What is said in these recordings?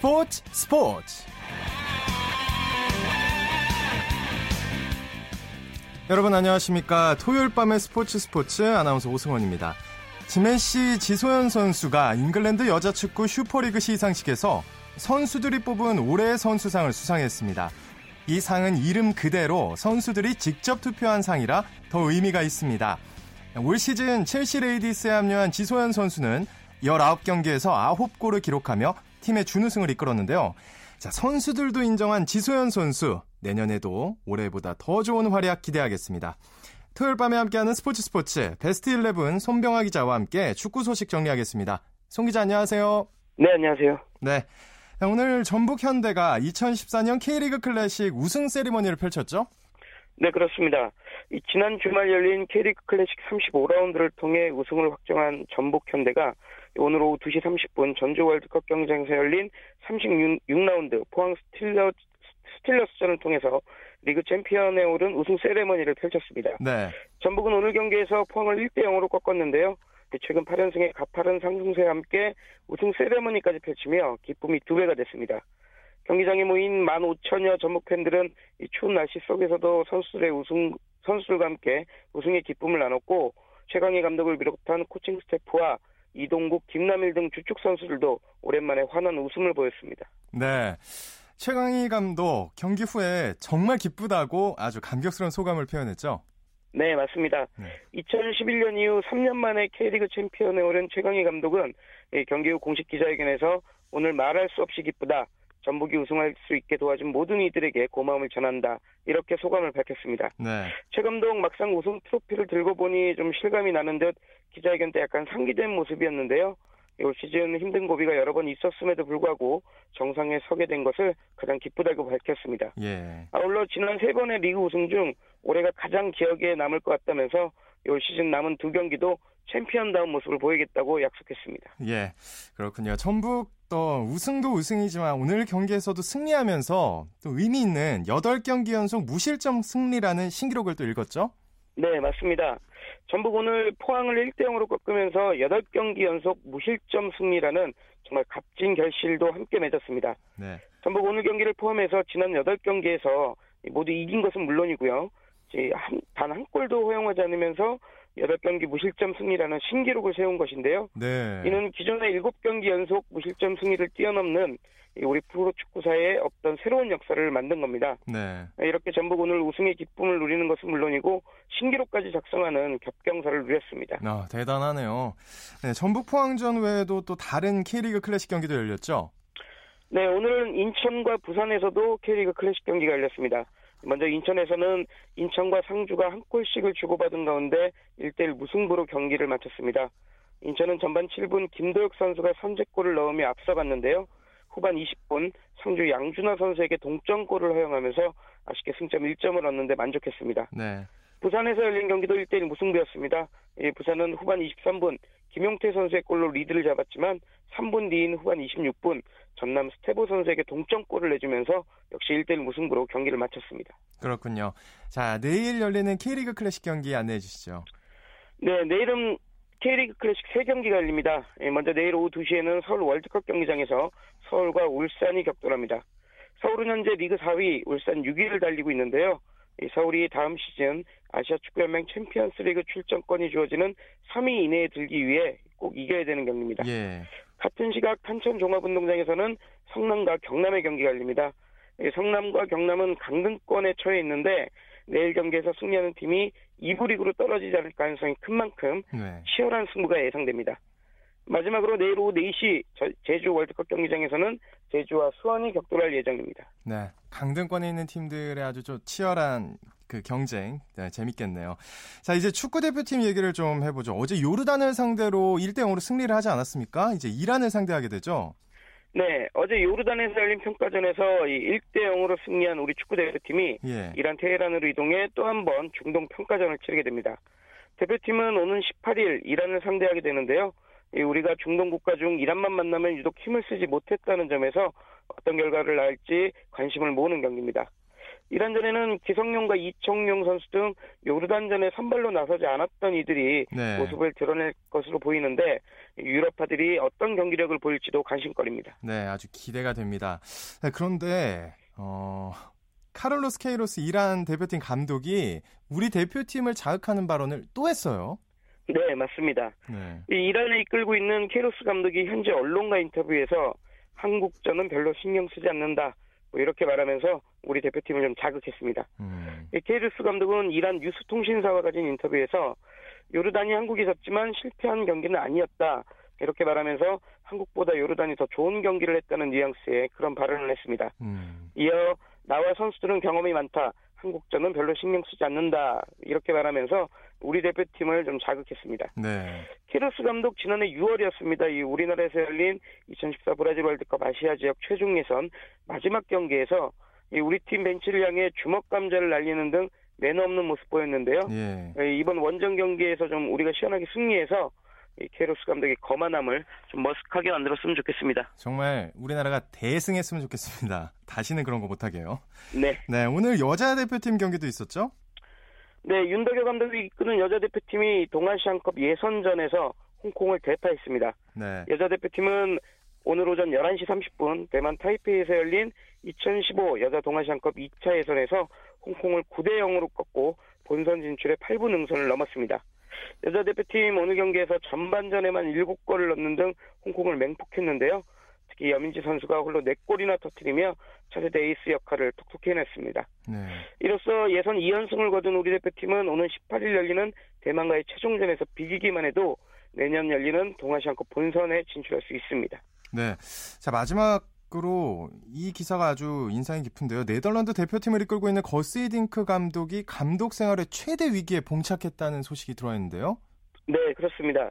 스포츠 스포츠. 여러분 안녕하십니까? 토요일 밤의 스포츠 스포츠 아나운서 오승원입니다. 지메시 지소연 선수가 잉글랜드 여자축구 슈퍼리그 시상식에서 선수들이 뽑은 올해의 선수상을 수상했습니다. 이 상은 이름 그대로 선수들이 직접 투표한 상이라 더 의미가 있습니다. 올 시즌 첼시 레이디스에 합류한 지소연 선수는 19경기에서 9골을 기록하며 팀의 준우승을 이끌었는데요. 자, 선수들도 인정한 지소연 선수. 내년에도 올해보다 더 좋은 활약 기대하겠습니다. 토요일 밤에 함께하는 스포츠 스포츠 베스트 11 손병아 기자와 함께 축구 소식 정리하겠습니다. 송 기자 안녕하세요. 네, 안녕하세요. 네. 오늘 전북 현대가 2014년 K리그 클래식 우승 세리머니를 펼쳤죠? 네, 그렇습니다. 지난 주말 열린 K리그 클래식 35라운드를 통해 우승을 확정한 전북 현대가 오늘 오후 2시 30분 전주 월드컵 경기장에서 열린 36라운드 포항 스틸러, 스틸러스전을 통해서 리그 챔피언에 오른 우승 세레머니를 펼쳤습니다. 네. 전북은 오늘 경기에서 포항을 1대 0으로 꺾었는데요. 최근 8연승의 가파른 상승세와 함께 우승 세레머니까지 펼치며 기쁨이 두 배가 됐습니다. 경기장에 모인 15,000여 전북 팬들은 이 추운 날씨 속에서도 선수들의 우승 선수들과 함께 우승의 기쁨을 나눴고 최강희 감독을 비롯한 코칭 스태프와 이동국, 김남일 등 주축 선수들도 오랜만에 환한 웃음을 보였습니다. 네. 최강희 감독 경기 후에 정말 기쁘다고 아주 감격스러운 소감을 표현했죠. 네, 맞습니다. 네. 2011년 이후 3년 만에 K리그 챔피언에 오른 최강희 감독은 경기 후 공식 기자회견에서 오늘 말할 수 없이 기쁘다. 전북이 우승할 수 있게 도와준 모든 이들에게 고마움을 전한다. 이렇게 소감을 밝혔습니다. 네. 최 감독 막상 우승 트로피를 들고 보니 좀 실감이 나는 듯 기자회견 때 약간 상기된 모습이었는데요. 올 시즌 힘든 고비가 여러 번 있었음에도 불구하고 정상에 서게 된 것을 가장 기쁘다고 밝혔습니다. 예. 아울러 지난 세 번의 리그 우승 중 올해가 가장 기억에 남을 것 같다면서 올 시즌 남은 두 경기도 챔피언다운 모습을 보이겠다고 약속했습니다. 예, 그렇군요. 전북 또 우승도 우승이지만 오늘 경기에서도 승리하면서 또 의미 있는 8경기 연속 무실점 승리라는 신기록을 또 이뤘죠? 네, 맞습니다. 전북 오늘 포항을 1대 0으로 꺾으면서 8경기 연속 무실점 승리라는 정말 값진 결실도 함께 맺었습니다. 네. 전북 오늘 경기를 포함해서 지난 8경기에서 모두 이긴 것은 물론이고요. 단한 골도 허용하지 않으면서 8경기 무실점 승리라는 신기록을 세운 것인데요. 네. 이는 기존의 7경기 연속 무실점 승리를 뛰어넘는 우리 프로축구사의 어떤 새로운 역사를 만든 겁니다. 네. 이렇게 전북 오늘 우승의 기쁨을 누리는 것은 물론이고 신기록까지 작성하는 겹경사를 누렸습니다. 아, 대단하네요. 네, 전북 포항전 외에도 또 다른 K리그 클래식 경기도 열렸죠? 네, 오늘은 인천과 부산에서도 K리그 클래식 경기가 열렸습니다. 먼저 인천에서는 인천과 상주가 한 골씩을 주고받은 가운데 1대1 무승부로 경기를 마쳤습니다. 인천은 전반 7분 김도혁 선수가 선제골을 넣으며 앞서갔는데요. 후반 20분 상주 양준하 선수에게 동점골을 허용하면서 아쉽게 승점 1점을 얻는데 만족했습니다. 네. 부산에서 열린 경기도 1대1 무승부였습니다. 예, 부산은 후반 23분 김용태 선수의 골로 리드를 잡았지만 3분 뒤인 후반 26분 전남 스테보 선수에게 동점골을 내주면서 역시 1대1 무승부로 경기를 마쳤습니다. 그렇군요. 자, 내일 열리는 K리그 클래식 경기 안내해 주시죠. 네, 내일은 K리그 클래식 3경기가 열립니다. 예, 먼저 내일 오후 2시에는 서울 월드컵 경기장에서 서울과 울산이 격돌합니다. 서울은 현재 리그 4위, 울산 6위를 달리고 있는데요. 서울이 다음 시즌 아시아 축구연맹 챔피언스 리그 출전권이 주어지는 3위 이내에 들기 위해 꼭 이겨야 되는 경기입니다. 예. 같은 시각 탄천 종합운동장에서는 성남과 경남의 경기가 열립니다. 성남과 경남은 강등권에 처해 있는데 내일 경기에서 승리하는 팀이 2부 리그로 떨어지지 않을 가능성이 큰 만큼 네. 치열한 승부가 예상됩니다. 마지막으로 내일 오후 4시 제주 월드컵 경기장에서는 제주와 수원이 격돌할 예정입니다. 네, 강등권에 있는 팀들의 아주 좀 치열한 그 경쟁 네, 재밌겠네요. 자 이제 축구 대표팀 얘기를 좀 해보죠. 어제 요르단을 상대로 1대 0으로 승리를 하지 않았습니까? 이제 이란을 상대하게 되죠. 네, 어제 요르단에서 열린 평가전에서 1대 0으로 승리한 우리 축구 대표팀이 예. 이란 테헤란으로 이동해 또 한 번 중동 평가전을 치르게 됩니다. 대표팀은 오는 18일 이란을 상대하게 되는데요. 우리가 중동 국가 중 이란만 만나면 유독 힘을 쓰지 못했다는 점에서 어떤 결과를 낳을지 관심을 모으는 경기입니다. 이란전에는 기성용과 이청용 선수 등 요르단전에 선발로 나서지 않았던 이들이 네. 모습을 드러낼 것으로 보이는데 유럽파들이 어떤 경기력을 보일지도 관심거리입니다. 네, 아주 기대가 됩니다. 네, 그런데 어, 카를로스 케이로스 이란 대표팀 감독이 우리 대표팀을 자극하는 발언을 또 했어요. 네, 맞습니다. 네. 이 이란을 이끌고 있는 케이로스 감독이 현재 언론과 인터뷰에서 한국전은 별로 신경 쓰지 않는다. 뭐 이렇게 말하면서 우리 대표팀을 좀 자극했습니다. 음. 케이로스 감독은 이란 뉴스통신사와 가진 인터뷰에서 요르단이 한국에 졌지만 실패한 경기는 아니었다. 이렇게 말하면서 한국보다 요르단이 더 좋은 경기를 했다는 뉘앙스의 그런 발언을 했습니다. 음. 이어 나와 선수들은 경험이 많다. 한국전은 별로 신경 쓰지 않는다. 이렇게 말하면서 우리 대표팀을 좀 자극했습니다. 네. 키르스 감독 지난해 6월이었습니다. 이 우리나라에서 열린 2014 브라질 월드컵 아시아 지역 최종 예선 마지막 경기에서 이 우리 팀 벤치를 향해 주먹 감자를 날리는 등 매너 없는 모습 보였는데요. 예. 이번 원정 경기에서 좀 우리가 시원하게 승리해서 이 케로스 감독이 거만함을 좀 머쓱하게 만들었으면 좋겠습니다. 정말 우리나라가 대승했으면 좋겠습니다. 다시는 그런 거 못하게요. 네. 네, 오늘 여자 대표팀 경기도 있었죠? 네, 윤덕여 감독이 이끄는 여자 대표팀이 동아시안컵 예선전에서 홍콩을 대파했습니다. 네. 여자 대표팀은 오늘 오전 11시 30분 대만 타이페이에서 열린 2015 여자 동아시안컵 2차 예선에서 홍콩을 9대 0으로 꺾고 본선 진출에 8분 응선을 넘었습니다. 여자 대표팀 오늘 경기에서 전반전에만 7골을 넣는 등 홍콩을 맹폭했는데요. 특히 여민지 선수가 홀로 4골이나 터뜨리며 차세대 에이스 역할을 톡톡히 해냈습니다. 네. 이로써 예선 2연승을 거둔 우리 대표팀은 오늘 18일 열리는 대만과의 최종전에서 비기기만 해도 내년 열리는 동아시안컵 본선에 진출할 수 있습니다. 네. 자, 마지막 으로 이 기사가 아주 인상이 깊은데요. 네덜란드 대표팀을 이끌고 있는 거스이딩크 감독이 감독 생활의 최대 위기에 봉착했다는 소식이 들어있는데요. 네, 그렇습니다.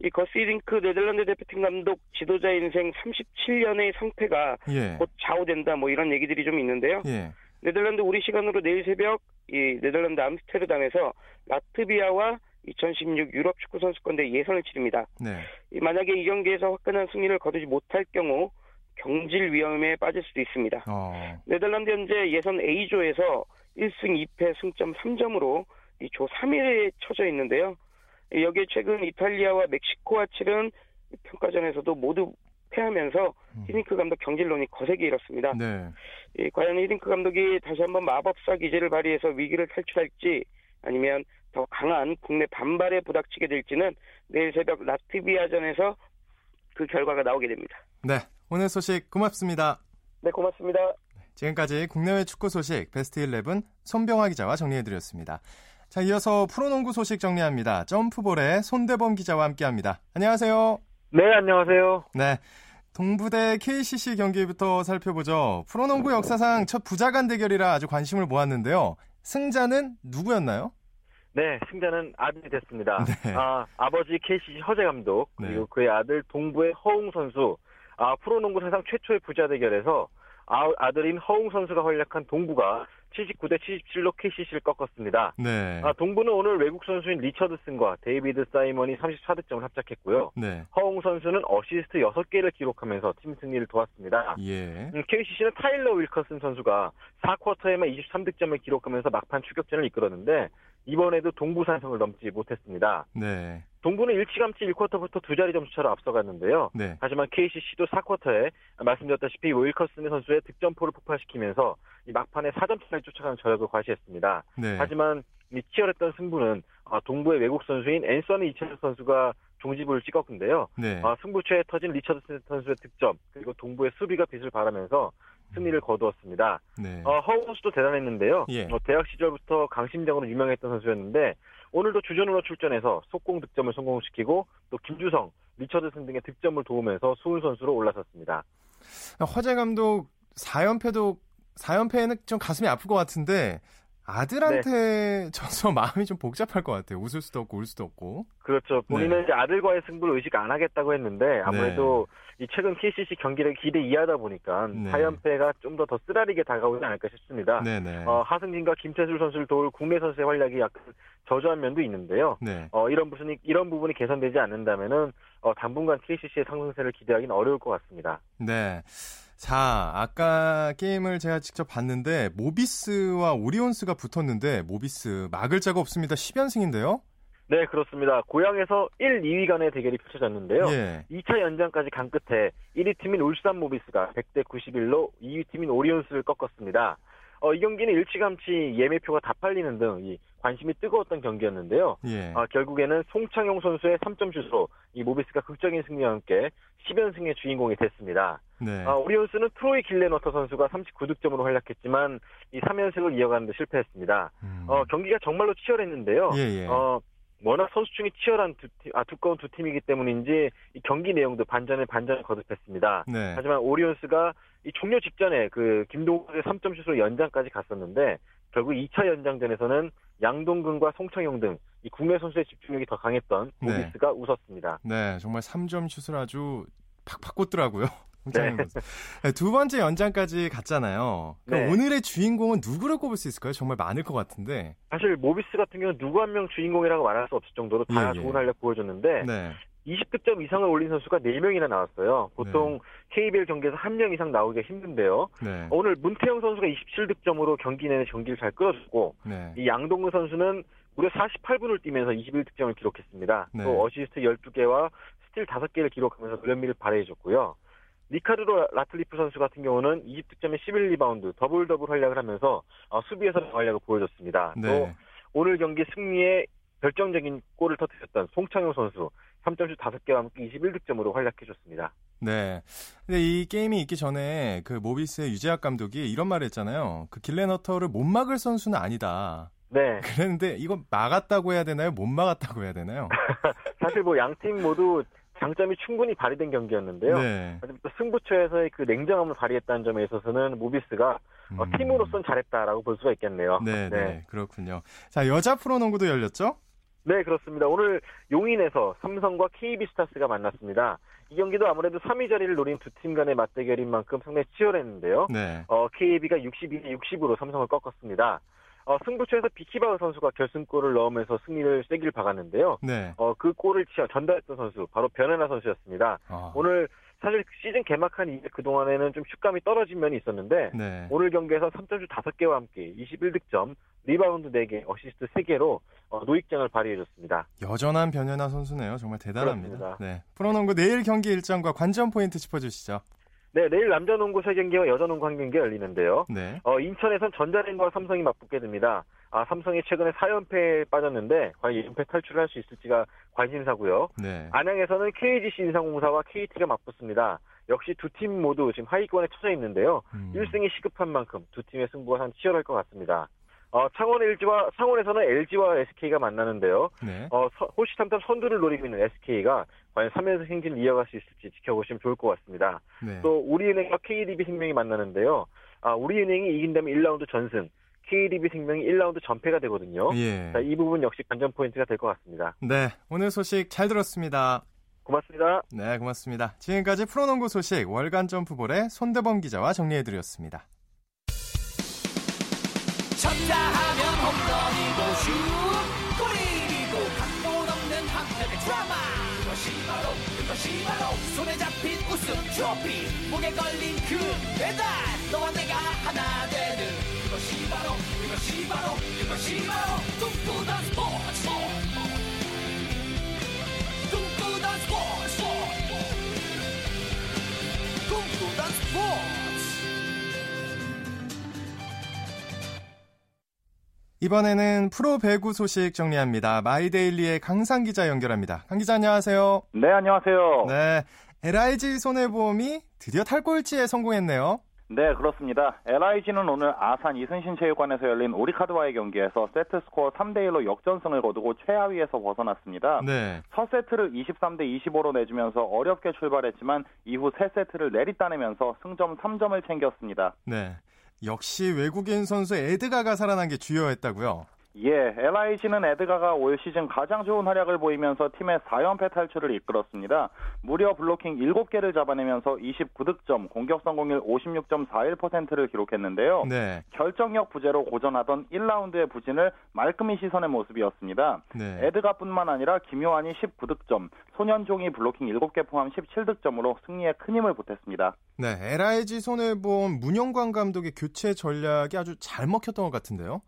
이 거스이딩크 네덜란드 대표팀 감독 지도자 인생 37년의 상태가 예. 곧 좌우된다 뭐 이런 얘기들이 좀 있는데요. 예. 네덜란드 우리 시간으로 내일 새벽 이 네덜란드 암스테르담에서 라트비아와 2016 유럽 축구 선수권대 예선을 치릅니다. 네. 만약에 이 경기에서 화끈한 승리를 거두지 못할 경우 경질 위험에 빠질 수도 있습니다. 어. 네덜란드 현재 예선 A조에서 1승 2패 승점 3점으로 이 조 3위에 처져 있는데요. 여기에 최근 이탈리아와 멕시코와 치른 평가전에서도 모두 패하면서 음. 히딩크 감독 경질론이 거세게 일었습니다. 네. 이, 과연 히딩크 감독이 다시 한번 마법사 기제를 발휘해서 위기를 탈출할지 아니면 더 강한 국내 반발에 부닥치게 될지는 내일 새벽 라트비아전에서 그 결과가 나오게 됩니다. 네, 오늘 소식 고맙습니다. 네, 고맙습니다. 지금까지 국내외 축구 소식 베스트 11 손병화 기자와 정리해드렸습니다. 자, 이어서 프로농구 소식 정리합니다. 점프볼의 손대범 기자와 함께합니다. 안녕하세요. 네, 안녕하세요. 네. 동부대 KCC 경기부터 살펴보죠. 프로농구 역사상 첫 부자간 대결이라 아주 관심을 모았는데요. 승자는 누구였나요? 네, 승자는 아들이 됐습니다. 네. 아, 아버지 KCC 허재 감독 그리고 네. 그의 아들 동부의 허웅 선수. 아, 프로농구 사상 최초의 부자 대결에서 아, 아들인 허웅 선수가 활약한 동부가 79대 77로 KCC를 꺾었습니다. 네. 아, 동부는 오늘 외국 선수인 리처드슨과 데이비드 사이먼이 34득점을 합작했고요. 네. 허웅 선수는 어시스트 6개를 기록하면서 팀 승리를 도왔습니다. 예. 음, KCC는 타일러 윌커슨 선수가 4쿼터에만 23득점을 기록하면서 막판 추격전을 이끌었는데 이번에도 동부 산성을 넘지 못했습니다. 네. 동부는 일찌감치 1쿼터부터 두 자리 점수차로 앞서갔는데요. 네. 하지만 KCC도 4쿼터에 말씀드렸다시피 윌커슨 선수의 득점포를 폭발시키면서 이 막판에 4점 차를 쫓아가는 저력을 과시했습니다. 네. 하지만 이 치열했던 승부는 아, 동부의 외국 선수인 앤서니 이찬스 선수가 종지부를 찍었는데요. 네. 아, 승부처에 터진 리처드 선수의 득점 그리고 동부의 수비가 빛을 발하면서 승리를 거두었습니다. 네. 어, 허우 선수도 대단했는데요. 예. 어, 대학 시절부터 강심장으로 유명했던 선수였는데 오늘도 주전으로 출전해서 속공 득점을 성공시키고 또 김주성, 리처드슨 등의 득점을 도우면서 수훈 선수로 올라섰습니다. 허재 감독 4연패도 4연패는 좀 가슴이 아플 것 같은데 아들한테 네. 져서 마음이 좀 복잡할 것 같아요. 웃을 수도 없고 울 수도 없고. 그렇죠. 본인은 네. 이제 아들과의 승부를 의식 안 하겠다고 했는데 아무래도 네. 이 최근 KCC 경기를 기대 이하다 보니까 네. 4연패가 좀 더 더 쓰라리게 다가오지 않을까 싶습니다. 네, 네. 어, 하승진과 김태술 선수를 도울 국내 선수의 활약이 약간 저조한 면도 있는데요. 네. 어, 이런 부분이 이런 부분이 개선되지 않는다면은 어, 당분간 KCC의 상승세를 기대하기는 어려울 것 같습니다. 네. 자, 아까 게임을 제가 직접 봤는데 모비스와 오리온스가 붙었는데 모비스 막을 자가 없습니다. 10연승인데요. 네, 그렇습니다. 고향에서 1, 2위 간의 대결이 펼쳐졌는데요. 예. 2차 연장까지 간 끝에 1위 팀인 울산 모비스가 100대 91로 2위 팀인 오리온스를 꺾었습니다. 어, 이 경기는 일찌감치 예매표가 다 팔리는 등 이 관심이 뜨거웠던 경기였는데요. 예. 어, 결국에는 송창용 선수의 3점 슛으로 이 모비스가 극적인 승리와 함께 10연승의 주인공이 됐습니다. 네. 어, 오리온스는 트로이 길레너터 선수가 39득점으로 활약했지만 이 3연승을 이어가는데 실패했습니다. 음. 어, 경기가 정말로 치열했는데요. 예, 예. 어, 워낙 선수층이 치열한 두 팀, 아, 두꺼운 두 팀이기 때문인지 이 경기 내용도 반전에 반전을 거듭했습니다. 네. 하지만 오리온스가 이 종료 직전에 그 김동욱의 3점 슛으로 연장까지 갔었는데 결국 2차 연장전에서는 양동근과 송창용 등 이 국내 선수의 집중력이 더 강했던 네. 모비스가 네. 웃었습니다. 네, 정말 3점 슛을 아주 팍팍 꽂더라고요. 네. 네. 두 번째 연장까지 갔잖아요. 네. 오늘의 주인공은 누구를 꼽을 수 있을까요? 정말 많을 것 같은데. 사실 모비스 같은 경우는 누구 한 명 주인공이라고 말할 수 없을 정도로 다 예, 예. 좋은 활약 보여줬는데 네. 20득점 이상을 올린 선수가 4명이나 나왔어요. 보통 네. KBL 경기에서 한명 이상 나오기가 힘든데요. 네. 오늘 문태영 선수가 27득점으로 경기 내내 경기를 잘 끌어주고 네. 이 양동근 선수는 무려 48분을 뛰면서 21득점을 기록했습니다. 네. 또 어시스트 12개와 스틸 5개를 기록하면서 노련미를 발휘해줬고요. 리카르도 라틀리프 선수 같은 경우는 20득점에 11리바운드, 더블 더블 활약을 하면서 어, 수비에서 활약을 보여줬습니다. 네. 또 오늘 경기 승리에 결정적인 골을 터뜨렸던 송창용 선수 3점슛 5개와 함께 21득점으로 활약해줬습니다. 네. 근데 이 게임이 있기 전에 그 모비스의 유재학 감독이 이런 말을 했잖아요. 그 길레너터를 못 막을 선수는 아니다. 네. 그랬는데 이거 막았다고 해야 되나요? 못 막았다고 해야 되나요? 사실 뭐 양 팀 모두 장점이 충분히 발휘된 경기였는데요. 네. 승부처에서의 그 냉정함을 발휘했다는 점에 있어서는 모비스가 어, 음. 어, 팀으로선 잘했다라고 볼 수가 있겠네요. 네, 네, 네, 그렇군요. 자, 여자 프로농구도 열렸죠? 네, 그렇습니다. 오늘 용인에서 삼성과 KB스타스가 만났습니다. 이 경기도 아무래도 3위 자리를 노린 두 팀 간의 맞대결인 만큼 상당히 치열했는데요. 네. 어, KB가 62대 60으로 삼성을 꺾었습니다. 어, 승부처에서 비키바우 선수가 결승골을 넣으면서 승리를 쐐기를 박았는데요. 네. 어, 그 골을 전달했던 선수 바로 변현아 선수였습니다. 아. 오늘 사실 시즌 개막한 이후에 그동안에는 좀 슛감이 떨어진 면이 있었는데 네. 오늘 경기에서 3점슛 5개와 함께 21득점, 리바운드 4개, 어시스트 3개로 어, 노익장을 발휘해줬습니다. 여전한 변연하 선수네요. 정말 대단합니다. 그렇습니다. 네. 프로농구 내일 경기 일정과 관전 포인트 짚어주시죠. 네, 내일 남자농구 3경기와 여자농구 1경기 열리는데요. 네. 어, 인천에선 전자랜드와 삼성이 맞붙게 됩니다. 아, 삼성이 최근에 4연패에 빠졌는데 과연 이 연패 탈출을 할 수 있을지가 관심사고요. 네. 안양에서는 KGC 인상공사와 KT가 맞붙습니다. 역시 두 팀 모두 지금 하위권에 처져 있는데요. 음. 1승이 시급한 만큼 두 팀의 승부가 한 치열할 것 같습니다. 어, 창원 LG와 창원에서는 LG와 SK가 만나는데요. 네. 어, 호시탐탐 선두를 노리고 있는 SK가 과연 3연승 행진을 이어갈 수 있을지 지켜보시면 좋을 것 같습니다. 네. 또 우리은행과 KDB 생명이 만나는데요. 아, 우리은행이 이긴다면 1라운드 전승, KDB 생명이 1라운드 전패가 되거든요. 예. 자, 이 부분 역시 관전 포인트가 될 것 같습니다. 네, 오늘 소식 잘 들었습니다. 고맙습니다. 네, 고맙습니다. 지금까지 프로농구 소식 월간 점프볼의 손대범 기자와 정리해드렸습니다. 쳤다 하면 홈런이고 슛 골이고 각본 없는 한편의 드라마 그것이 바로 그것이 바로 손에 잡힌 우승 트로피 목에 걸린 그 배달 너와 내가 하나 바로 그것이 바로 그것이 바로 꿈꾸던 스포츠 꿈꾸던 스포츠 꿈꾸던 스포츠 이번에는 프로 배구 소식 정리합니다. 마이데일리의 강상 기자 연결합니다. 강 기자 안녕하세요. 네, 안녕하세요. 네. LIG 손해보험이 드디어 탈골치에 성공했네요. 네, 그렇습니다. LIG는 오늘 아산 이순신 체육관에서 열린 오리카드와의 경기에서 세트 스코어 3대 1로 역전승을 거두고 최하위에서 벗어났습니다. 네. 첫 세트를 23대 25로 내주면서 어렵게 출발했지만 이후 세 세트를 내리따내면서 승점 3점을 챙겼습니다. 네. 역시 외국인 선수 에드가가 살아난 게 주요했다고요? 예, LIG는 에드가가 올 시즌 가장 좋은 활약을 보이면서 팀의 4연패 탈출을 이끌었습니다. 무려 블로킹 7개를 잡아내면서 29득점, 공격 성공률 56.41%를 기록했는데요. 네. 결정력 부재로 고전하던 1라운드의 부진을 말끔히 씻어낸 모습이었습니다. 네. 에드가뿐만 아니라 김요한이 19득점, 소년종이 블로킹 7개 포함 17득점으로 승리에 큰 힘을 보탰습니다. 네, LIG 손해본 문영광 감독의 교체 전략이 아주 잘 먹혔던 것 같은데요.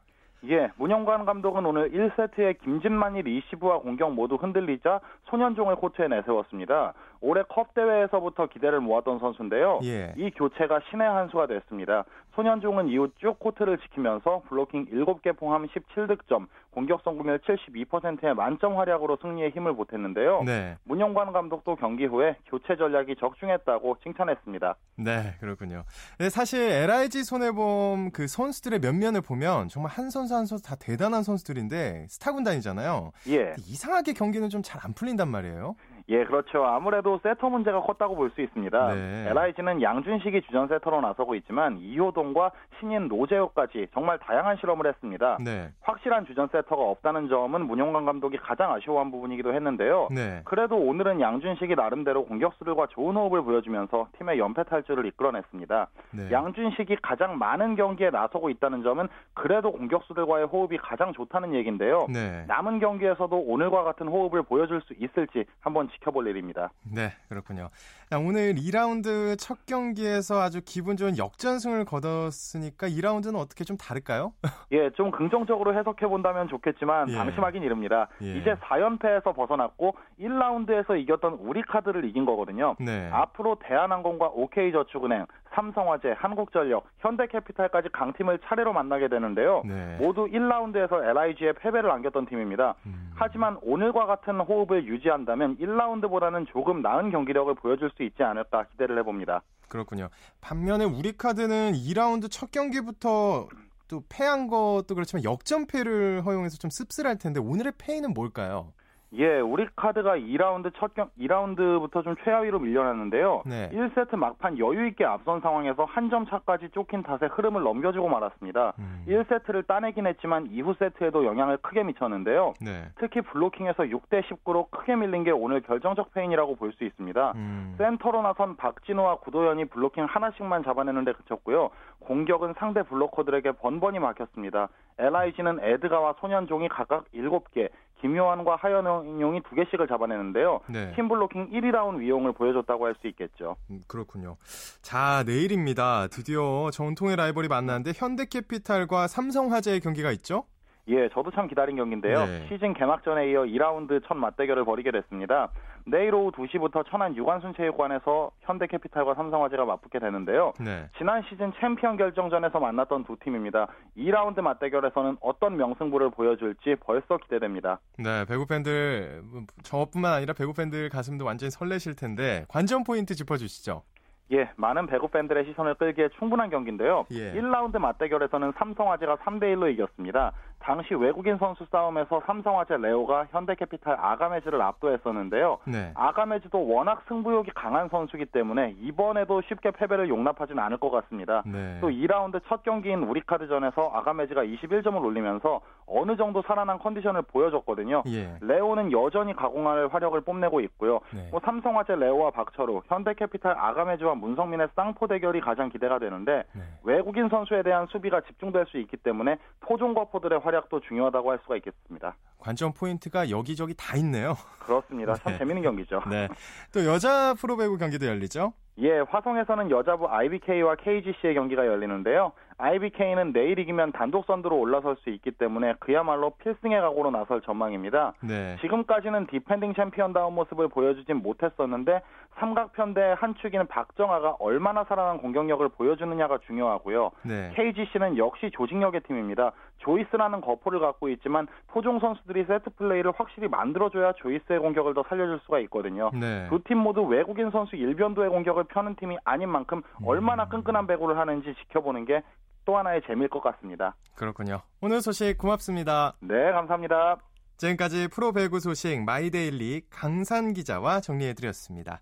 예, 문영관 감독은 오늘 1세트에 김진만이 리시브와 공격 모두 흔들리자 손현종을 코트에 내세웠습니다. 올해 컵 대회에서부터 기대를 모았던 선수인데요. 예. 이 교체가 신의 한 수가 됐습니다. 손현종은 이후 쭉 코트를 지키면서 블로킹 7개 포함 17득점, 공격 성공률 72%의 만점 활약으로 승리에 힘을 보탰는데요. 네. 문영관 감독도 경기 후에 교체 전략이 적중했다고 칭찬했습니다. 네, 그렇군요. 네, 사실 LIG 손해봄 그 선수들의 면면을 보면 정말 한 선수 한 선수 다 대단한 선수들인데 스타 군단이잖아요. 예. 이상하게 경기는 좀 잘 안 풀린단 말이에요. 예, 그렇죠. 아무래도 세터 문제가 컸다고 볼 수 있습니다. 네. LIG는 양준식이 주전 세터로 나서고 있지만 이호동과 신인 노재욱까지 정말 다양한 실험을 했습니다. 네. 확실한 주전 세터가 없다는 점은 문용관 감독이 가장 아쉬워한 부분이기도 했는데요. 네. 그래도 오늘은 양준식이 나름대로 공격수들과 좋은 호흡을 보여주면서 팀의 연패 탈출을 이끌어냈습니다. 네. 양준식이 가장 많은 경기에 나서고 있다는 점은 그래도 공격수들과의 호흡이 가장 좋다는 얘기인데요. 네. 남은 경기에서도 오늘과 같은 호흡을 보여줄 수 있을지 한번 지켜보겠습니다. 지켜볼 일입니다. 네, 그렇군요. 오늘 2라운드 첫 경기에서 아주 기분 좋은 역전승을 거뒀으니까 2라운드는 어떻게 좀 다를까요? 예, 좀 긍정적으로 해석해 본다면 좋겠지만 예. 방심하긴 이릅니다. 예. 이제 4연패에서 벗어났고 1라운드에서 이겼던 우리 카드를 이긴 거거든요. 네. 앞으로 대한항공과 OK저축은행, 삼성화재, 한국전력, 현대캐피탈까지 강팀을 차례로 만나게 되는데요. 네. 모두 1라운드에서 LIG에 패배를 안겼던 팀입니다. 음. 하지만 오늘과 같은 호흡을 유지한다면 1라운드 보다는 조금 나은 경기력을 보여줄 수 있지 않을까 기대를 해봅니다. 그렇군요. 반면에 우리 카드는 2라운드 첫 경기부터 또 패한 것도 그렇지만 역전패를 허용해서 좀 씁쓸할 텐데 오늘의 패인은 뭘까요? 예, 우리 카드가 2라운드 첫 경, 2라운드부터 좀 최하위로 밀려났는데요. 네. 1세트 막판 여유 있게 앞선 상황에서 한 점 차까지 쫓긴 탓에 흐름을 넘겨주고 말았습니다. 음. 1세트를 따내긴 했지만 이후 세트에도 영향을 크게 미쳤는데요. 네. 특히 블로킹에서 6대 19로 크게 밀린 게 오늘 결정적 패인이라고 볼 수 있습니다. 음. 센터로 나선 박진우와 구도현이 블로킹 하나씩만 잡아내는데 그쳤고요. 공격은 상대 블로커들에게 번번이 막혔습니다. LIG는 에드가와 손현종이 각각 7개, 김요한과 하현용이 두 개씩을 잡아내는데요. 네. 팀 블로킹 1위다운 위용을 보여줬다고 할 수 있겠죠. 음, 그렇군요. 자, 내일입니다. 드디어 전통의 라이벌이 만나는데 현대캐피탈과 삼성화재의 경기가 있죠? 예, 저도 참 기다린 경기인데요. 네. 시즌 개막전에 이어 2라운드 첫 맞대결을 벌이게 됐습니다. 내일 오후 2시부터 천안 유관순 체육관에서 현대캐피탈과 삼성화재가 맞붙게 되는데요. 네. 지난 시즌 챔피언 결정전에서 만났던 두 팀입니다. 2라운드 맞대결에서는 어떤 명승부를 보여줄지 벌써 기대됩니다. 네, 배구 팬들 저뿐만 아니라 배구 팬들 가슴도 완전히 설레실 텐데 관전 포인트 짚어주시죠. 예, 많은 배구 팬들의 시선을 끌기에 충분한 경기인데요. 예. 1라운드 맞대결에서는 삼성화재가 3대 1로 이겼습니다. 당시 외국인 선수 싸움에서 삼성화재 레오가 현대캐피탈 아가메즈를 압도했었는데요. 네. 아가메즈도 워낙 승부욕이 강한 선수이기 때문에 이번에도 쉽게 패배를 용납하지는 않을 것 같습니다. 네. 또 2라운드 첫 경기인 우리카드전에서 아가메즈가 21점을 올리면서 어느 정도 살아난 컨디션을 보여줬거든요. 예. 레오는 여전히 가공할 화력을 뽐내고 있고요. 네. 뭐 삼성화재 레오와 박철우, 현대캐피탈 아가메즈와 문성민의 쌍포 대결이 가장 기대가 되는데 네. 외국인 선수에 대한 수비가 집중될 수 있기 때문에 토종거포들의 활약도 중요하다고 할 수가 있겠습니다. 관전 포인트가 여기저기 다 있네요. 그렇습니다. 참 네. 재밌는 경기죠. 네. 또 여자 프로배구 경기도 열리죠? 예, 화성에서는 여자부 IBK와 KGC의 경기가 열리는데요. IBK는 내일 이기면 단독 선두로 올라설 수 있기 때문에 그야말로 필승의 각오로 나설 전망입니다. 네. 지금까지는 디펜딩 챔피언다운 모습을 보여주진 못했었는데 삼각편대 한 축인 박정아가 얼마나 살아난 공격력을 보여주느냐가 중요하고요. 네. KGC는 역시 조직력의 팀입니다. 조이스라는 거포를 갖고 있지만 토종 선수들이 세트 플레이를 확실히 만들어줘야 조이스의 공격을 더 살려줄 수가 있거든요. 네. 두팀 모두 외국인 선수 일변도의 공격을 펴는 팀이 아닌 만큼 얼마나 음. 끈끈한 배구를 하는지 지켜보는 게 또 하나의 재미일 것 같습니다. 그렇군요. 오늘 소식 고맙습니다. 네, 감사합니다. 지금까지 프로배구 소식 마이데일리 강산 기자와 정리해드렸습니다.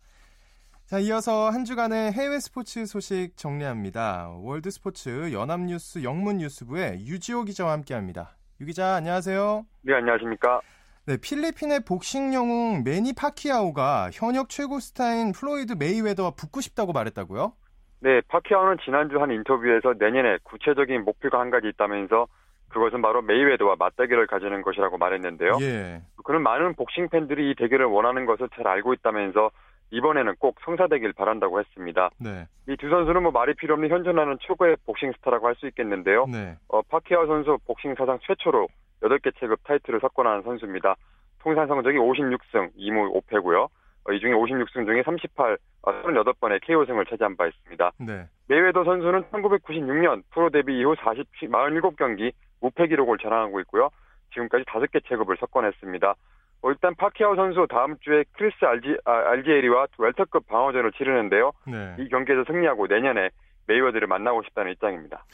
자, 이어서 한 주간의 해외 스포츠 소식 정리합니다. 월드 스포츠 연합뉴스 영문뉴스부의 유지호 기자와 함께 합니다. 유 기자, 안녕하세요. 네, 안녕하십니까. 네, 필리핀의 복싱 영웅 매니 파키아오가 현역 최고 스타인 플로이드 메이웨더와 붙고 싶다고 말했다고요? 네, 파키아오는 지난주 한 인터뷰에서 내년에 구체적인 목표가 한 가지 있다면서 그것은 바로 메이웨더와 맞대결을 가지는 것이라고 말했는데요. 예. 그는 많은 복싱 팬들이 이 대결을 원하는 것을 잘 알고 있다면서 이번에는 꼭 성사되길 바란다고 했습니다. 네. 이 두 선수는 뭐 말이 필요 없는 현존하는 최고의 복싱 스타라고 할 수 있겠는데요. 네. 어, 파키아오 선수 복싱 사상 최초로 8개 체급 타이틀을 석권하는 선수입니다. 통산 성적이 56승 2무 5패고요. 어, 이 중에 56승 중에 38, 어, 38번의 KO승을 차지한 바 있습니다. 네. 메웨더 선수는 1996년 프로 데뷔 이후 40, 47경기 무패 기록을 자랑하고 있고요. 지금까지 5개 체급을 석권했습니다. 어, 일단 파키아오 선수 다음 주에 크리스 알지, 아, 알지에리와 웰터급 방어전을 치르는데요. 네. 이 경기에서 승리하고 내년에 메이웨더를 만나고 싶다는 입장입니다.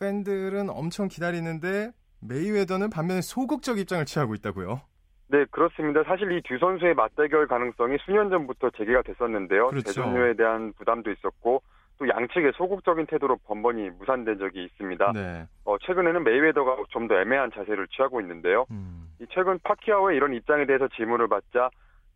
팬들은 엄청 기다리는데 메이웨더는 반면에 소극적 입장을 취하고 있다고요? 네, 그렇습니다. 사실 이 두 선수의 맞대결 가능성이 수년 전부터 제기가 됐었는데요. 그렇죠. 대전료에 대한 부담도 있었고 또 양측의 소극적인 태도로 번번이 무산된 적이 있습니다. 네. 어, 최근에는 메이웨더가 좀 더 애매한 자세를 취하고 있는데요. 음. 이 최근 파키아오의 이런 입장에 대해서 질문을 받자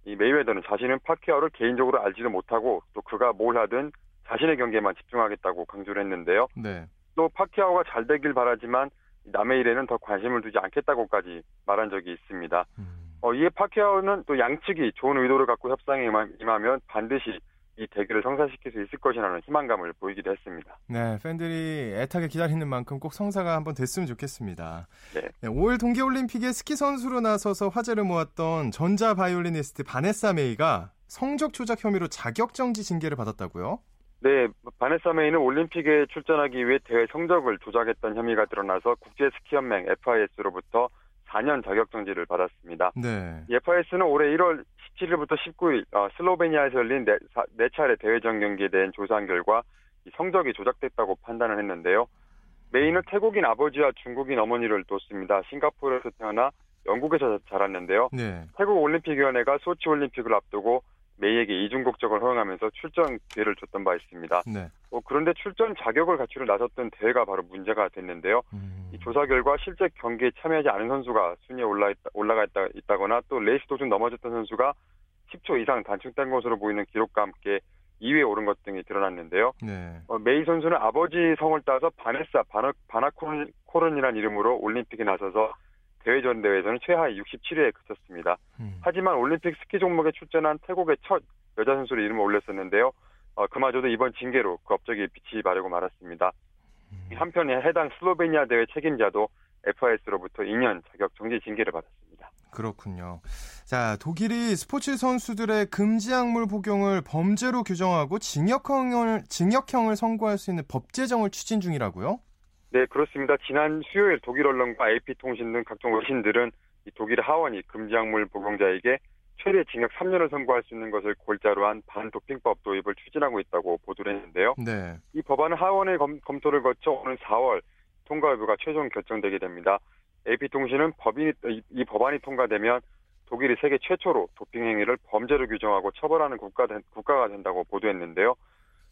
이 메이웨더는 자신은 파키아오를 개인적으로 알지도 못하고 또 그가 뭘 하든 자신의 경기에만 집중하겠다고 강조를 했는데요. 네. 또 파키아오가 잘 되길 바라지만 남의 일에는 더 관심을 두지 않겠다고까지 말한 적이 있습니다. 음. 어, 이에 파키아오는 또 양측이 좋은 의도를 갖고 협상에 임하면 반드시 이 대결을 성사시킬 수 있을 것이라는 희망감을 보이기도 했습니다. 네, 팬들이 애타게 기다리는 만큼 꼭 성사가 한번 됐으면 좋겠습니다. 네. 네 5월 동계올림픽에 스키 선수로 나서서 화제를 모았던 전자 바이올리니스트 바네사 메이가 성적 조작 혐의로 자격정지 징계를 받았다고요? 네, 바네사 메이는 올림픽에 출전하기 위해 대회 성적을 조작했던 혐의가 드러나서 국제스키연맹 FIS로부터 4년 자격정지를 받았습니다. 네. FIS는 올해 1월 17일부터 19일 어, 슬로베니아에서 열린 네, 네 차례 대회전 경기에 대한 조사한 결과 성적이 조작됐다고 판단을 했는데요. 메이는 태국인 아버지와 중국인 어머니를 뒀습니다. 싱가포르에서 태어나 영국에서 자랐는데요. 네. 태국 올림픽위원회가 소치 올림픽을 앞두고 메이에게 이중 국적을 허용하면서 출전 기회를 줬던 바 있습니다. 네. 어, 그런데 출전 자격을 갖추려 나섰던 대회가 바로 문제가 됐는데요. 음. 이 조사 결과 실제 경기에 참여하지 않은 선수가 순위에 올라 있다, 올라가 있다, 있다거나 또 레이스 도중 넘어졌던 선수가 10초 이상 단축된 것으로 보이는 기록과 함께 2위에 오른 것 등이 드러났는데요. 네. 어, 메이 선수는 아버지 성을 따서 바네사 바나, 바나코른이라는 이름으로 올림픽에 나서서 대회전 대회에서는 최하위 67위에 그쳤습니다. 음. 하지만 올림픽 스키 종목에 출전한 태국의 첫 여자 선수로 이름을 올렸었는데요. 어, 그마저도 이번 징계로 그 업적이 빛이 바르고 말았습니다. 음. 한편에 해당 슬로베니아 대회 책임자도 FIS로부터 2년 자격 정지 징계를 받았습니다. 그렇군요. 자, 독일이 스포츠 선수들의 금지 약물 복용을 범죄로 규정하고 징역형을 징역형을 선고할 수 있는 법 제정을 추진 중이라고요? 네, 그렇습니다. 지난 수요일 독일 언론과 AP통신 등 각종 외신들은 이 독일 하원이 금지 약물 복용자에게 최대 징역 3년을 선고할 수 있는 것을 골자로 한 반도핑법 도입을 추진하고 있다고 보도를 했는데요. 네. 이 법안은 하원의 검, 토를 거쳐 오는 4월 통과 여부가 최종 결정되게 됩니다. AP통신은 법이, 이, 이 법안이 통과되면 독일이 세계 최초로 도핑 행위를 범죄로 규정하고 처벌하는 국가, 국가가 된다고 보도했는데요.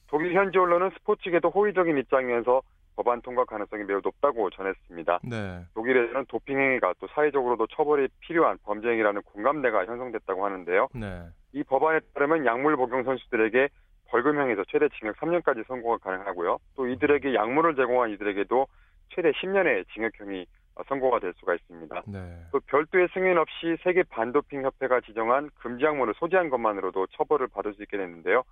독일 현지 언론은 스포츠계도 호의적인 입장에서 법안 통과 가능성이 매우 높다고 전했습니다. 네. 독일에서는 도핑 행위가 또 사회적으로도 처벌이 필요한 범죄 행위라는 공감대가 형성됐다고 하는데요. 네. 이 법안에 따르면 약물 복용 선수들에게 벌금형에서 최대 징역 3년까지 선고가 가능하고요. 또 이들에게 약물을 제공한 이들에게도 최대 10년의 징역형이 선고가 될 수가 있습니다. 네. 또 별도의 승인 없이 세계 반도핑 협회가 지정한 금지 약물을 소지한 것만으로도 처벌을 받을 수 있게 됐는데요.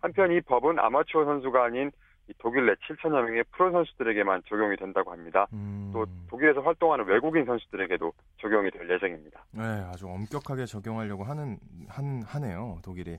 한편 이 법은 아마추어 선수가 아닌 독일 내 7천여 명의 프로 선수들에게만 적용이 된다고 합니다. 음... 또 독일에서 활동하는 외국인 선수들에게도 적용이 될 예정입니다. 네, 아주 엄격하게 적용하려고 하는 한 하네요, 독일이.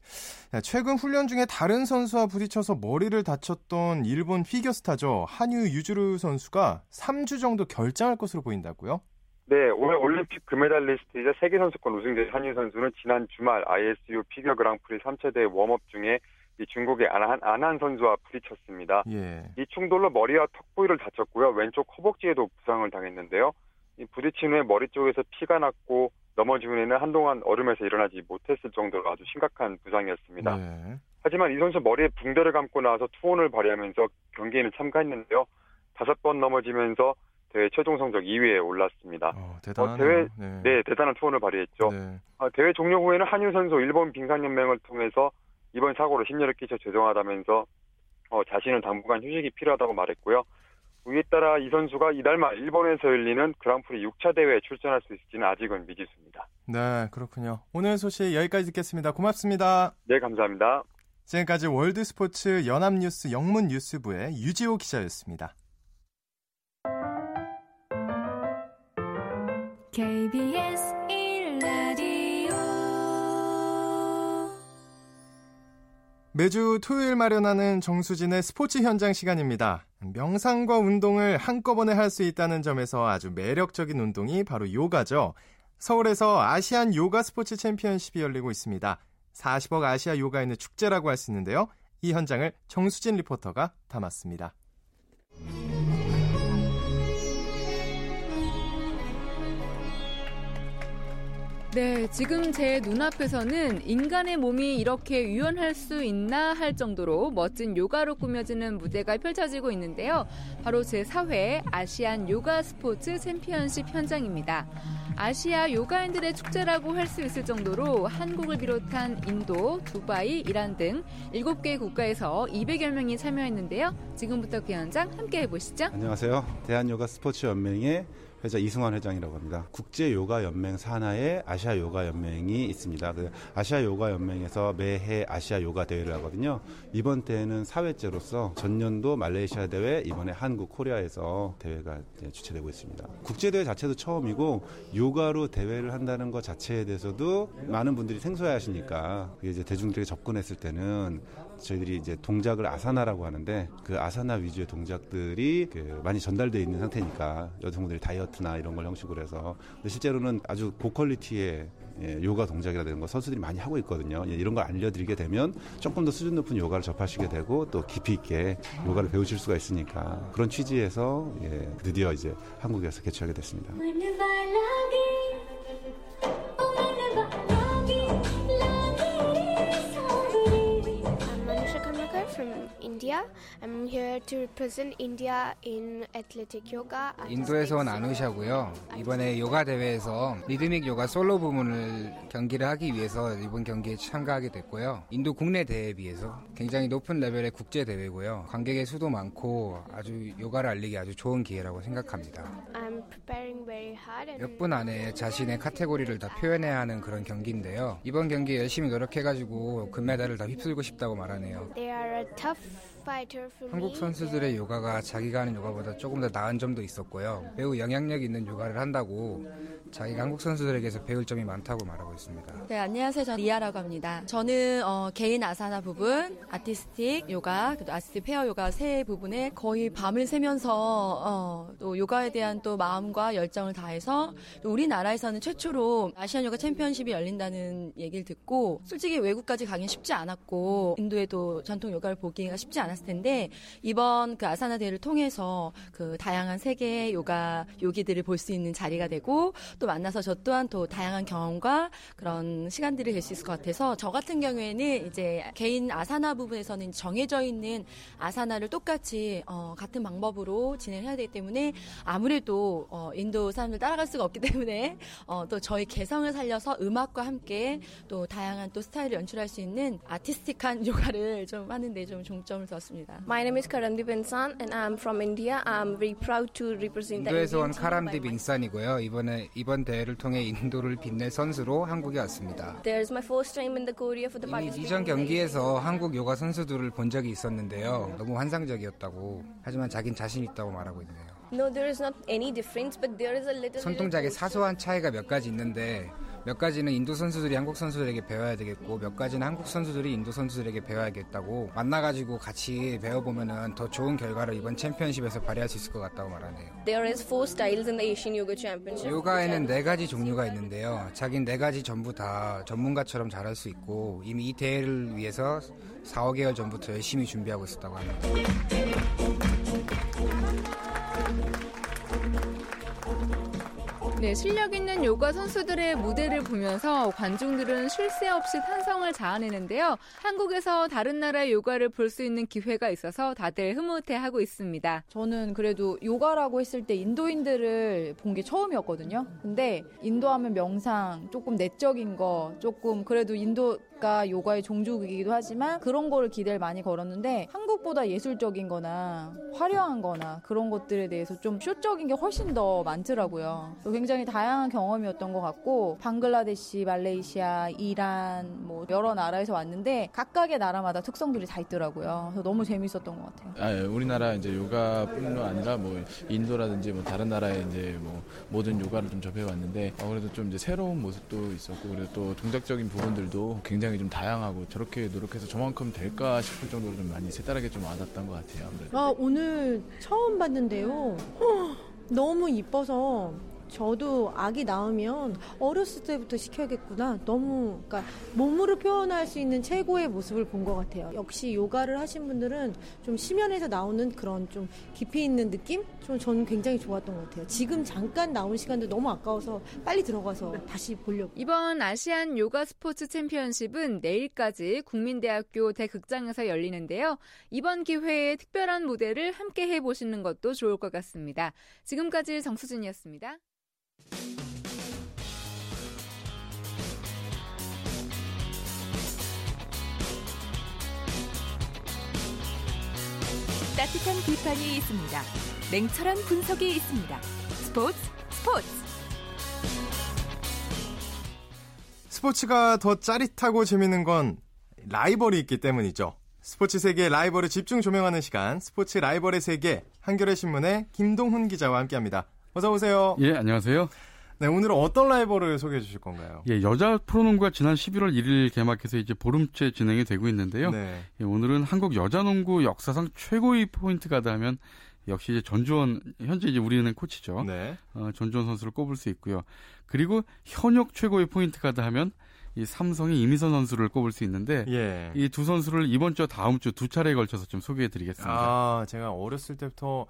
최근 훈련 중에 다른 선수와 부딪혀서 머리를 다쳤던 일본 피겨 스타죠 한유 유주르 선수가 3주 정도 결장할 것으로 보인다고요? 네, 올해 올림픽 금메달리스트이자 세계 선수권 우승자 한유 선수는 지난 주말 ISU 피겨 그랑프리 3차대 웜업 중에 이 중국의 안한, 안한 선수와 부딪혔습니다. 예. 이 충돌로 머리와 턱 부위를 다쳤고요. 왼쪽 허벅지에도 부상을 당했는데요. 이 부딪힌 후에 머리 쪽에서 피가 났고 넘어진 후에는 한동안 얼음에서 일어나지 못했을 정도로 아주 심각한 부상이었습니다. 예. 하지만 이 선수 머리에 붕대를 감고 나와서 투혼을 발휘하면서 경기에는 참가했는데요. 다섯 번 넘어지면서 대회 최종 성적 2위에 올랐습니다. 어, 대단하 어, 대회 네. 네. 대단한 투혼을 발휘했죠. 네. 어, 대회 종료 후에는 한유 선수 일본 빙상연맹을 통해서 이번 사고로 심려를 끼쳐 죄송하다면서 어, 자신은 당분간 휴식이 필요하다고 말했고요. 이에 따라 이 선수가 이달 말 일본에서 열리는 그랑프리 6차 대회에 출전할 수 있을지는 아직은 미지수입니다. 네, 그렇군요. 오늘 소식 여기까지 듣겠습니다. 고맙습니다. 네, 감사합니다. 지금까지 월드스포츠 연합뉴스 영문뉴스부의 유지호 기자였습니다. KBS 매주 토요일 마련하는 정수진의 스포츠 현장 시간입니다. 명상과 운동을 한꺼번에 할 수 있다는 점에서 아주 매력적인 운동이 바로 요가죠. 서울에서 아시안 요가 스포츠 챔피언십이 열리고 있습니다. 40억 아시아 요가인의 축제라고 할 수 있는데요. 이 현장을 정수진 리포터가 담았습니다. 네, 지금 제 눈앞에서는 인간의 몸이 이렇게 유연할 수 있나 할 정도로 멋진 요가로 꾸며지는 무대가 펼쳐지고 있는데요. 바로 제4회 아시안 요가 스포츠 챔피언십 현장입니다. 아시아 요가인들의 축제라고 할 수 있을 정도로 한국을 비롯한 인도, 두바이, 이란 등 7개 국가에서 200여 명이 참여했는데요. 지금부터 그 현장 함께 해보시죠. 안녕하세요. 대한요가 스포츠 연맹의 회장 이승환 회장이라고 합니다. 국제 요가 연맹 산하에 아시아 요가 연맹이 있습니다. 그 아시아 요가 연맹에서 매해 아시아 요가 대회를 하거든요. 이번 대회는 4회째로서 전년도 말레이시아 대회, 이번에 한국 코리아에서 대회가 주최되고 있습니다. 국제 대회 자체도 처음이고 요가로 대회를 한다는 것 자체에 대해서도 많은 분들이 생소해하시니까 이제 대중들에게 접근했을 때는 저희들이 이제 동작을 아사나라고 하는데 그 아사나 위주의 동작들이 그 많이 전달되어 있는 상태니까 여성분들이 다이어트나 이런 걸 형식으로 해서 실제로는 아주 고퀄리티의 예, 요가 동작이라든가 거 선수들이 많이 하고 있거든요. 예, 이런 걸 알려드리게 되면 조금 더 수준 높은 요가를 접하시게 되고 또 깊이 있게 요가를 배우실 수가 있으니까 그런 취지에서 예, 드디어 이제 한국에서 개최하게 됐습니다. India. I'm here to represent India in athletic yoga. 인도에서 온 아누샤고요. 이번에 요가 대회에서 리드믹 요가 솔로 부문을 경기를 하기 위해서 이번 경기에 참가하게 됐고요. 인도 국내 대회에 비해서 굉장히 높은 레벨의 국제 대회고요. 관객의 수도 많고 아주 요가를 알리기 아주 좋은 기회라고 생각합니다. 몇 분 안에 자신의 카테고리를 다 표현해야 하는 그런 경기인데요. 이번 경기에 열심히 노력해가지고 금메달을 다 휩쓸고 싶다고 말하네요. tough 한국 선수들의 요가가 자기가 하는 요가보다 조금 더 나은 점도 있었고요. 매우 영향력 있는 요가를 한다고 자기가 한국 선수들에게서 배울 점이 많다고 말하고 있습니다. 네, 안녕하세요. 저는 리아라고 합니다. 저는 어, 개인 아사나 부분, artistic 요가, artistic pair 요가 세 부분에 거의 밤을 새면서 어, 또 요가에 대한 또 마음과 열정을 다해서 또 우리나라에서는 최초로 아시안 요가 챔피언십이 열린다는 얘기를 듣고 솔직히 외국까지 가긴 쉽지 않았고 인도에도 전통 요가를 보기가 쉽지 않았 을 텐데 이번 그 아사나 대회를 통해서 그 다양한 세계의 요가 요기들을 볼 수 있는 자리가 되고 또 만나서 저 또한 또 다양한 경험과 그런 시간들이 될 수 있을 것 같아서 저 같은 경우에는 이제 개인 아사나 부분에서는 정해져 있는 아사나를 똑같이 어, 같은 방법으로 진행해야 되기 때문에 아무래도 어, 인도 사람들 따라갈 수가 없기 때문에 어, 또 저희 개성을 살려서 음악과 함께 또 다양한 또 스타일을 연출할 수 있는 artistic한 요가를 좀 하는데 좀 중점을 뒀습니다. My name is Karandeep Insan and I'm from India. I'm very proud to represent. 인도에서 온 카란딥 인산이고요. 이번에 이번 대회를 통해 인도를 빛낼 선수로 한국에 왔습니다. 이미 이전 경기에서 한국 요가 선수들을 본 적이 있었는데요. 너무 환상적이었다고. 하지만 자긴 자신 있다고 말하고 있네요. No, there is not any difference, but there is a little. 손동작에 사소한 차이가 몇 가지 있는데 몇 가지는 인도 선수들이 한국 선수들에게 배워야 되겠고 몇 가지는 한국 선수들이 인도 선수들에게 배워야겠다고 만나가지고 같이 배워보면은 더 좋은 결과를 이번 챔피언십에서 발휘할 수 있을 것 같다고 말하네요. There is four styles in the Asian Yoga Championship. 요가에는 네 가지 종류가 있는데요. 자긴 네 가지 전부 다 전문가처럼 잘할 수 있고 이미 이 대회를 위해서 4, 5개월 전부터 열심히 준비하고 있었다고 합니다. 네, 실력 있는 요가 선수들의 무대를 보면서 관중들은 쉴 새 없이 탄성을 자아내는데요. 한국에서 다른 나라의 요가를 볼 수 있는 기회가 있어서 다들 흐뭇해하고 있습니다. 저는 그래도 요가라고 했을 때 인도인들을 본 게 처음이었거든요. 근데 인도하면 명상, 조금 내적인 거, 조금 그래도 인도 가 요가의 종족이기도 하지만 그런 거를 기대를 많이 걸었는데 한국보다 예술적인 거나 화려한 거나 그런 것들에 대해서 좀 쇼적인 게 훨씬 더 많더라고요. 굉장히 다양한 경험이었던 것 같고 방글라데시, 말레이시아, 이란 뭐 여러 나라에서 왔는데 각각의 나라마다 특성들이 다 있더라고요. 그래서 너무 재밌었던 것 같아요. 아, 예, 우리나라 이제 요가뿐만 아니라 뭐 인도라든지 뭐 다른 나라의 이제 뭐 모든 요가를 좀 접해 왔는데 어, 그래도 좀 이제 새로운 모습도 있었고 그리고 또 동작적인 부분들도 굉장히 굉장히 좀 다양하고 저렇게 노력해서 저만큼 될까 싶을 정도로 좀 많이 색다르게 좀 와닿았던 것 같아요. 아무래도. 아 오늘 처음 봤는데요. 허, 너무 이뻐서 저도 아기 낳으면 어렸을 때부터 시켜야겠구나. 너무 그러니까 몸으로 표현할 수 있는 최고의 모습을 본 것 같아요. 역시 요가를 하신 분들은 좀 심연에서 나오는 그런 좀 깊이 있는 느낌? 좀 저는 굉장히 좋았던 것 같아요. 지금 잠깐 나온 시간도 너무 아까워서 빨리 들어가서 다시 보려고. 이번 아시안 요가 스포츠 챔피언십은 내일까지 국민대학교 대극장에서 열리는데요. 이번 기회에 특별한 무대를 함께 해보시는 것도 좋을 것 같습니다. 지금까지 정수진이었습니다. 따뜻한 비판이 있습니다. 냉철한 분석이 있습니다. 스포츠 스포츠 스포츠가 더 짜릿하고 재밌는 건 라이벌이 있기 때문이죠. 스포츠 세계 라이벌을 집중 조명하는 시간 스포츠 라이벌의 세계 한겨레 신문의 김동훈 기자와 함께합니다. 어서 오세요. 예, 안녕하세요. 네, 오늘은 어떤 라이벌을 소개해 주실 건가요? 예, 여자 프로농구가 지난 11월 1일 개막해서 이제 보름째 진행이 되고 있는데요. 네. 예, 오늘은 한국 여자농구 역사상 최고의 포인트 가드 하면 역시 이제 전주원 현재 이제 우리는 코치죠. 네. 어, 전주원 선수를 꼽을 수 있고요. 그리고 현역 최고의 포인트 가드 하면 이 삼성의 이미선 선수를 꼽을 수 있는데 예. 이두 선수를 이번 주 다음 주 두 차례에 걸쳐서 좀 소개해 드리겠습니다. 아, 제가 어렸을 때부터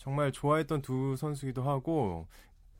정말 좋아했던 두 선수기도 하고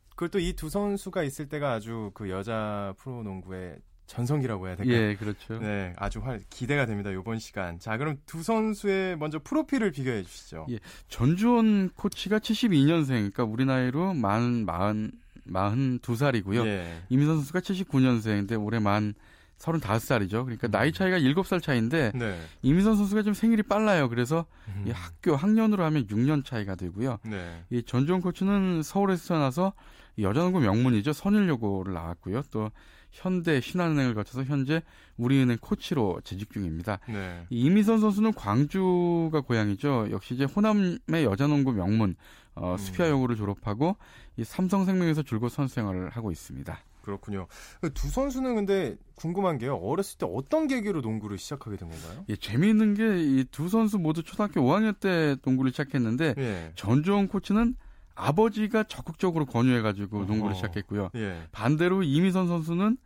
그걸 또 이 두 선수가 있을 때가 아주 그 여자 프로농구의 전성기라고 해야 될까요? 예, 그렇죠. 네, 아주 활, 기대가 됩니다. 이번 시간. 자, 그럼 두 선수의 먼저 프로필을 비교해 주시죠. 예, 전주원 코치가 72년생, 그러니까 우리 나이로 만, 마흔, 마흔 두 살이고요. 예. 이민선 선수가 79년생인데 올해 만 35살이죠. 그러니까 음. 나이 차이가 7살 차이인데 네. 이민선 선수가 좀 생일이 빨라요. 그래서 음. 이 학교 학년으로 하면 6년 차이가 되고요. 네. 이 전주원 코치는 서울에서 태어나서 여자농구 명문이죠. 선일여고를 나왔고요. 또 현대 신한은행을 거쳐서 현재 우리은행 코치로 재직 중입니다. 네. 이미선 선수는 광주가 고향이죠. 역시 이제 호남의 여자농구 명문 어, 음. 스피아여고를 졸업하고 이 삼성생명에서 줄곧 선수 생활을 하고 있습니다. 그렇군요. 두 선수는 근데 궁금한 게요. 어렸을 때 어떤 계기로 농구를 시작하게 된 건가요? 예, 재미있는 게 이 두 선수 모두 초등학교 5학년 때 농구를 시작했는데 예. 전주원 코치는 아버지가 적극적으로 권유해가지고 농구를 시작했고요. 예. 반대로 이미선 선수는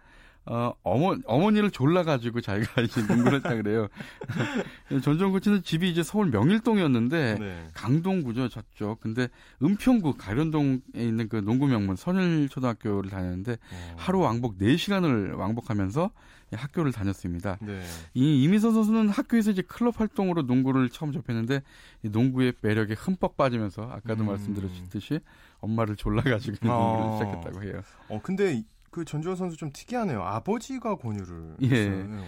어, 어머, 어머니를 졸라가지고 자기가 이제 농구를 했다 그래요. 전종 코치는 집이 이제 서울 명일동이었는데, 네. 강동구죠, 저쪽. 근데 은평구 가련동에 있는 그 농구 명문 선일초등학교를 다녔는데, 어. 하루 왕복 4시간을 왕복하면서 학교를 다녔습니다. 네. 이 이미선 선수는 학교에서 이제 클럽 활동으로 농구를 처음 접했는데, 이 농구의 매력에 흠뻑 빠지면서, 아까도 음. 말씀드렸듯이, 엄마를 졸라가지고 농구를 어. 시작했다고 해요. 어, 근데 그 전주현 선수 좀 특이하네요. 아버지가 권유를 예. 했어요.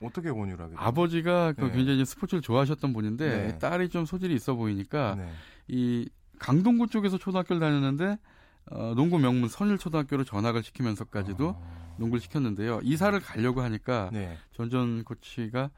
어, 떻게 권유를 하게 아버지가 그 네. 굉장히 스포츠를 좋아하셨던 분인데 네. 딸이 좀 소질이 있어 보이니까 네. 이 강동구 쪽에서 초등학교를 다녔는데 어, 농구 명문 선일초등학교로 전학을 시키면서까지도 아... 농구를 시켰는데요. 이사를 가려고 하니까 네. 전전 코치가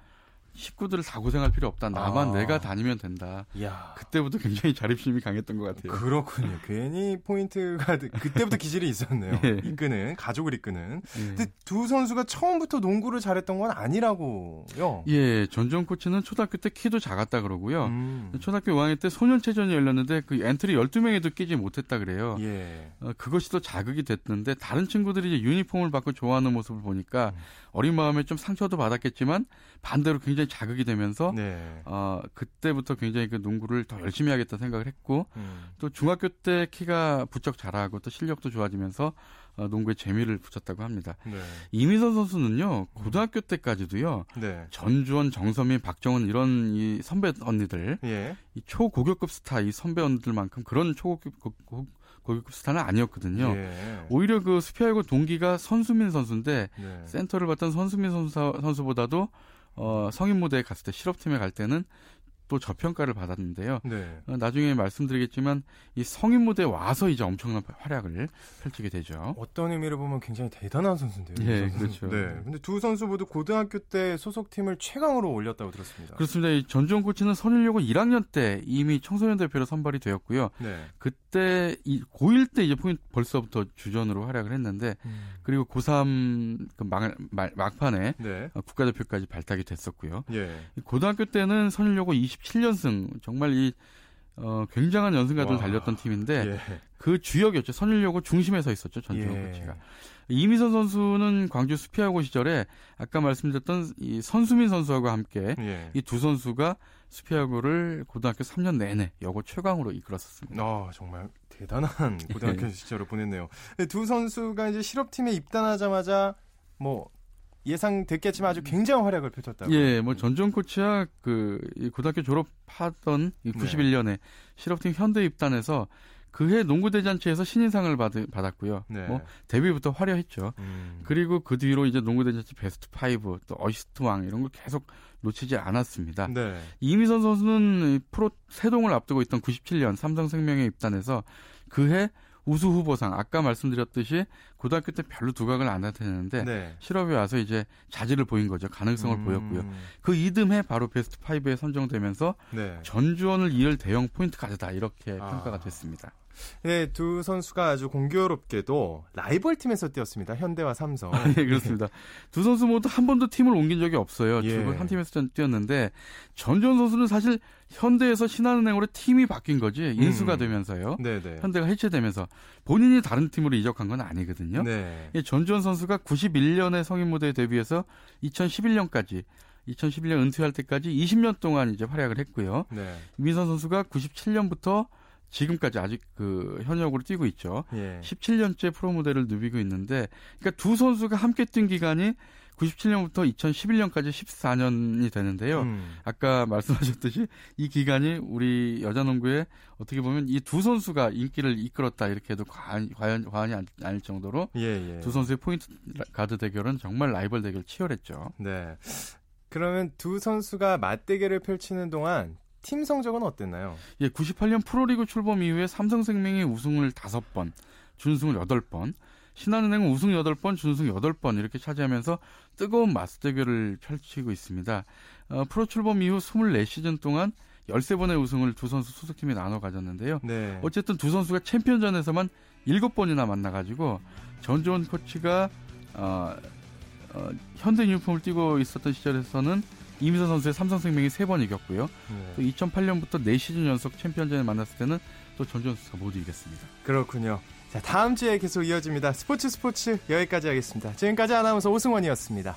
식구들을 다 고생할 필요 없다. 나만 아. 내가 다니면 된다. 야. 그때부터 굉장히 자립심이 강했던 것 같아요. 그렇군요. 괜히 포인트가 그때부터 기질이 있었네요. 예. 이끄는 가족을 이끄는. 예. 근데 두 선수가 처음부터 농구를 잘했던 건 아니라고요. 예, 전주원 코치는 초등학교 때 키도 작았다 그러고요. 음. 초등학교 5학년 때 소년체전이 열렸는데 그 엔트리 12명에도 끼지 못했다 그래요. 예. 어, 그것이 또 자극이 됐는데 다른 친구들이 이제 유니폼을 받고 좋아하는 모습을 보니까 음. 어린 마음에 좀 상처도 받았겠지만 반대로 굉장히 굉장히 자극이 되면서 네. 어, 그때부터 굉장히 그 농구를 더 열심히 하겠다 생각을 했고 음. 또 중학교 때 키가 부쩍 자라고 또 실력도 좋아지면서 어, 농구에 재미를 붙였다고 합니다. 네. 이미선 선수는요 고등학교 때까지도요 네. 전주원, 정선민, 박정은 이런 이 선배 언니들, 예. 이 초고교급 스타 이 선배 언니들만큼 그런 초고급 고, 고급 스타는 아니었거든요. 예. 오히려 그 수피아여고 동기가 정선민 선수인데 네. 센터를 봤던 정선민 선수, 선수보다도 어, 성인 무대에 갔을 때 실업팀에 갈 때는 또 저평가를 받았는데요. 네. 어, 나중에 말씀드리겠지만 이 성인 무대에 와서 이제 엄청난 활약을 펼치게 되죠. 어떤 의미로 보면 굉장히 대단한 선수인데요. 네, 그렇죠. 네. 근데 두 선수 모두 고등학교 때 소속팀을 최강으로 올렸다고 들었습니다. 그렇습니다. 이 전주원 코치는 선일여고 1학년 때 이미 청소년 대표로 선발이 되었고요. 네. 그때 이 고1 때 이제 벌써부터 주전으로 활약을 했는데 음. 그리고 고3 그 막, 막, 판에 네. 어, 국가대표까지 발탁이 됐었고요. 예. 고등학교 때는 선일여고 20 27연승 정말 이 어, 굉장한 연승가들 달렸던 팀인데 예. 그 주역이었죠. 선일여고 중심에 서 있었죠. 전주현 예. 코치가. 이미선 선수는 광주 수피하고 시절에 아까 말씀드렸던 이 선수민 선수하고 함께 예. 이두 선수가 수피하고를 고등학교 3년 내내 여고 최강으로 이끌었었습니다. 아, 정말 대단한 고등학교 예. 시절을 보냈네요. 두 선수가 이제 실업팀에 입단하자마자 뭐 예상됐겠지만 아주 굉장한 활약을 펼쳤다고. 예, 뭐 전주원 코치야 그 고등학교 졸업하던 91년에 네. 실업팀 현대 입단해서 그해 농구 대잔치에서 신인상을 받, 받았고요. 네. 뭐 데뷔부터 화려했죠. 음. 그리고 그 뒤로 이제 농구 대잔치 베스트 5, 또 어시스트 왕 이런 걸 계속 놓치지 않았습니다. 네. 이미선 선수는 프로 태동을 앞두고 있던 97년 삼성생명에 입단해서 그해 우수 후보상 아까 말씀드렸듯이 고등학교 때 별로 두각을 안 나타내는데 네. 실업에 와서 이제 자질을 보인 거죠. 가능성을 음. 보였고요. 그 이듬해 바로 베스트 5에 선정되면서 네. 전주원을 이을 대형 포인트 가드다 이렇게 아. 평가가 됐습니다. 네, 두 선수가 아주 공교롭게도 라이벌 팀에서 뛰었습니다. 현대와 삼성. 아, 예, 그렇습니다. 두 선수 모두 한 번도 팀을 옮긴 적이 없어요. 예. 한 팀에서 뛰었는데 전주원 선수는 사실 현대에서 신한은행으로 팀이 바뀐 거지 인수가 음. 되면서요. 네네. 현대가 해체되면서 본인이 다른 팀으로 이적한 건 아니거든요. 네. 전주원 선수가 91년에 성인 무대에 데뷔해서 2011년까지 2011년 은퇴할 때까지 20년 동안 이제 활약을 했고요. 네. 민선 선수가 97년부터 지금까지 아직 그 현역으로 뛰고 있죠. 예. 17년째 프로 무대를 누비고 있는데, 그러니까 두 선수가 함께 뛴 기간이 97년부터 2011년까지 14년이 되는데요. 음. 아까 말씀하셨듯이 이 기간이 우리 여자농구에 어떻게 보면 이 두 선수가 인기를 이끌었다 이렇게 해도 과연, 과연 과언이 아닐 정도로 예, 예. 두 선수의 포인트 가드 대결은 정말 라이벌 대결 치열했죠. 네. 그러면 두 선수가 맞대결을 펼치는 동안 팀 성적은 어땠나요? 예, 98년 프로리그 출범 이후에 삼성생명이 우승을 5번, 준승을 8번, 신한은행은 우승 8번, 준승 8번 이렇게 차지하면서 뜨거운 맞대결을 펼치고 있습니다. 어, 프로 출범 이후 24시즌 동안 13번의 우승을 두 선수 소속팀이 나눠 가졌는데요. 네. 어쨌든 두 선수가 챔피언전에서만 7번이나 만나가지고 전조원 코치가 어, 어, 현대 유니폼을 뛰고 있었던 시절에서는 이미선 선수의 삼성생명이 세 번 이겼고요. 네. 또 2008년부터 4시즌 연속 챔피언전에 만났을 때는 또 전주현 수가 모두 이겼습니다. 그렇군요. 자, 다음 주에 계속 이어집니다. 스포츠 스포츠 여기까지 하겠습니다. 지금까지 아나운서 오승원이었습니다.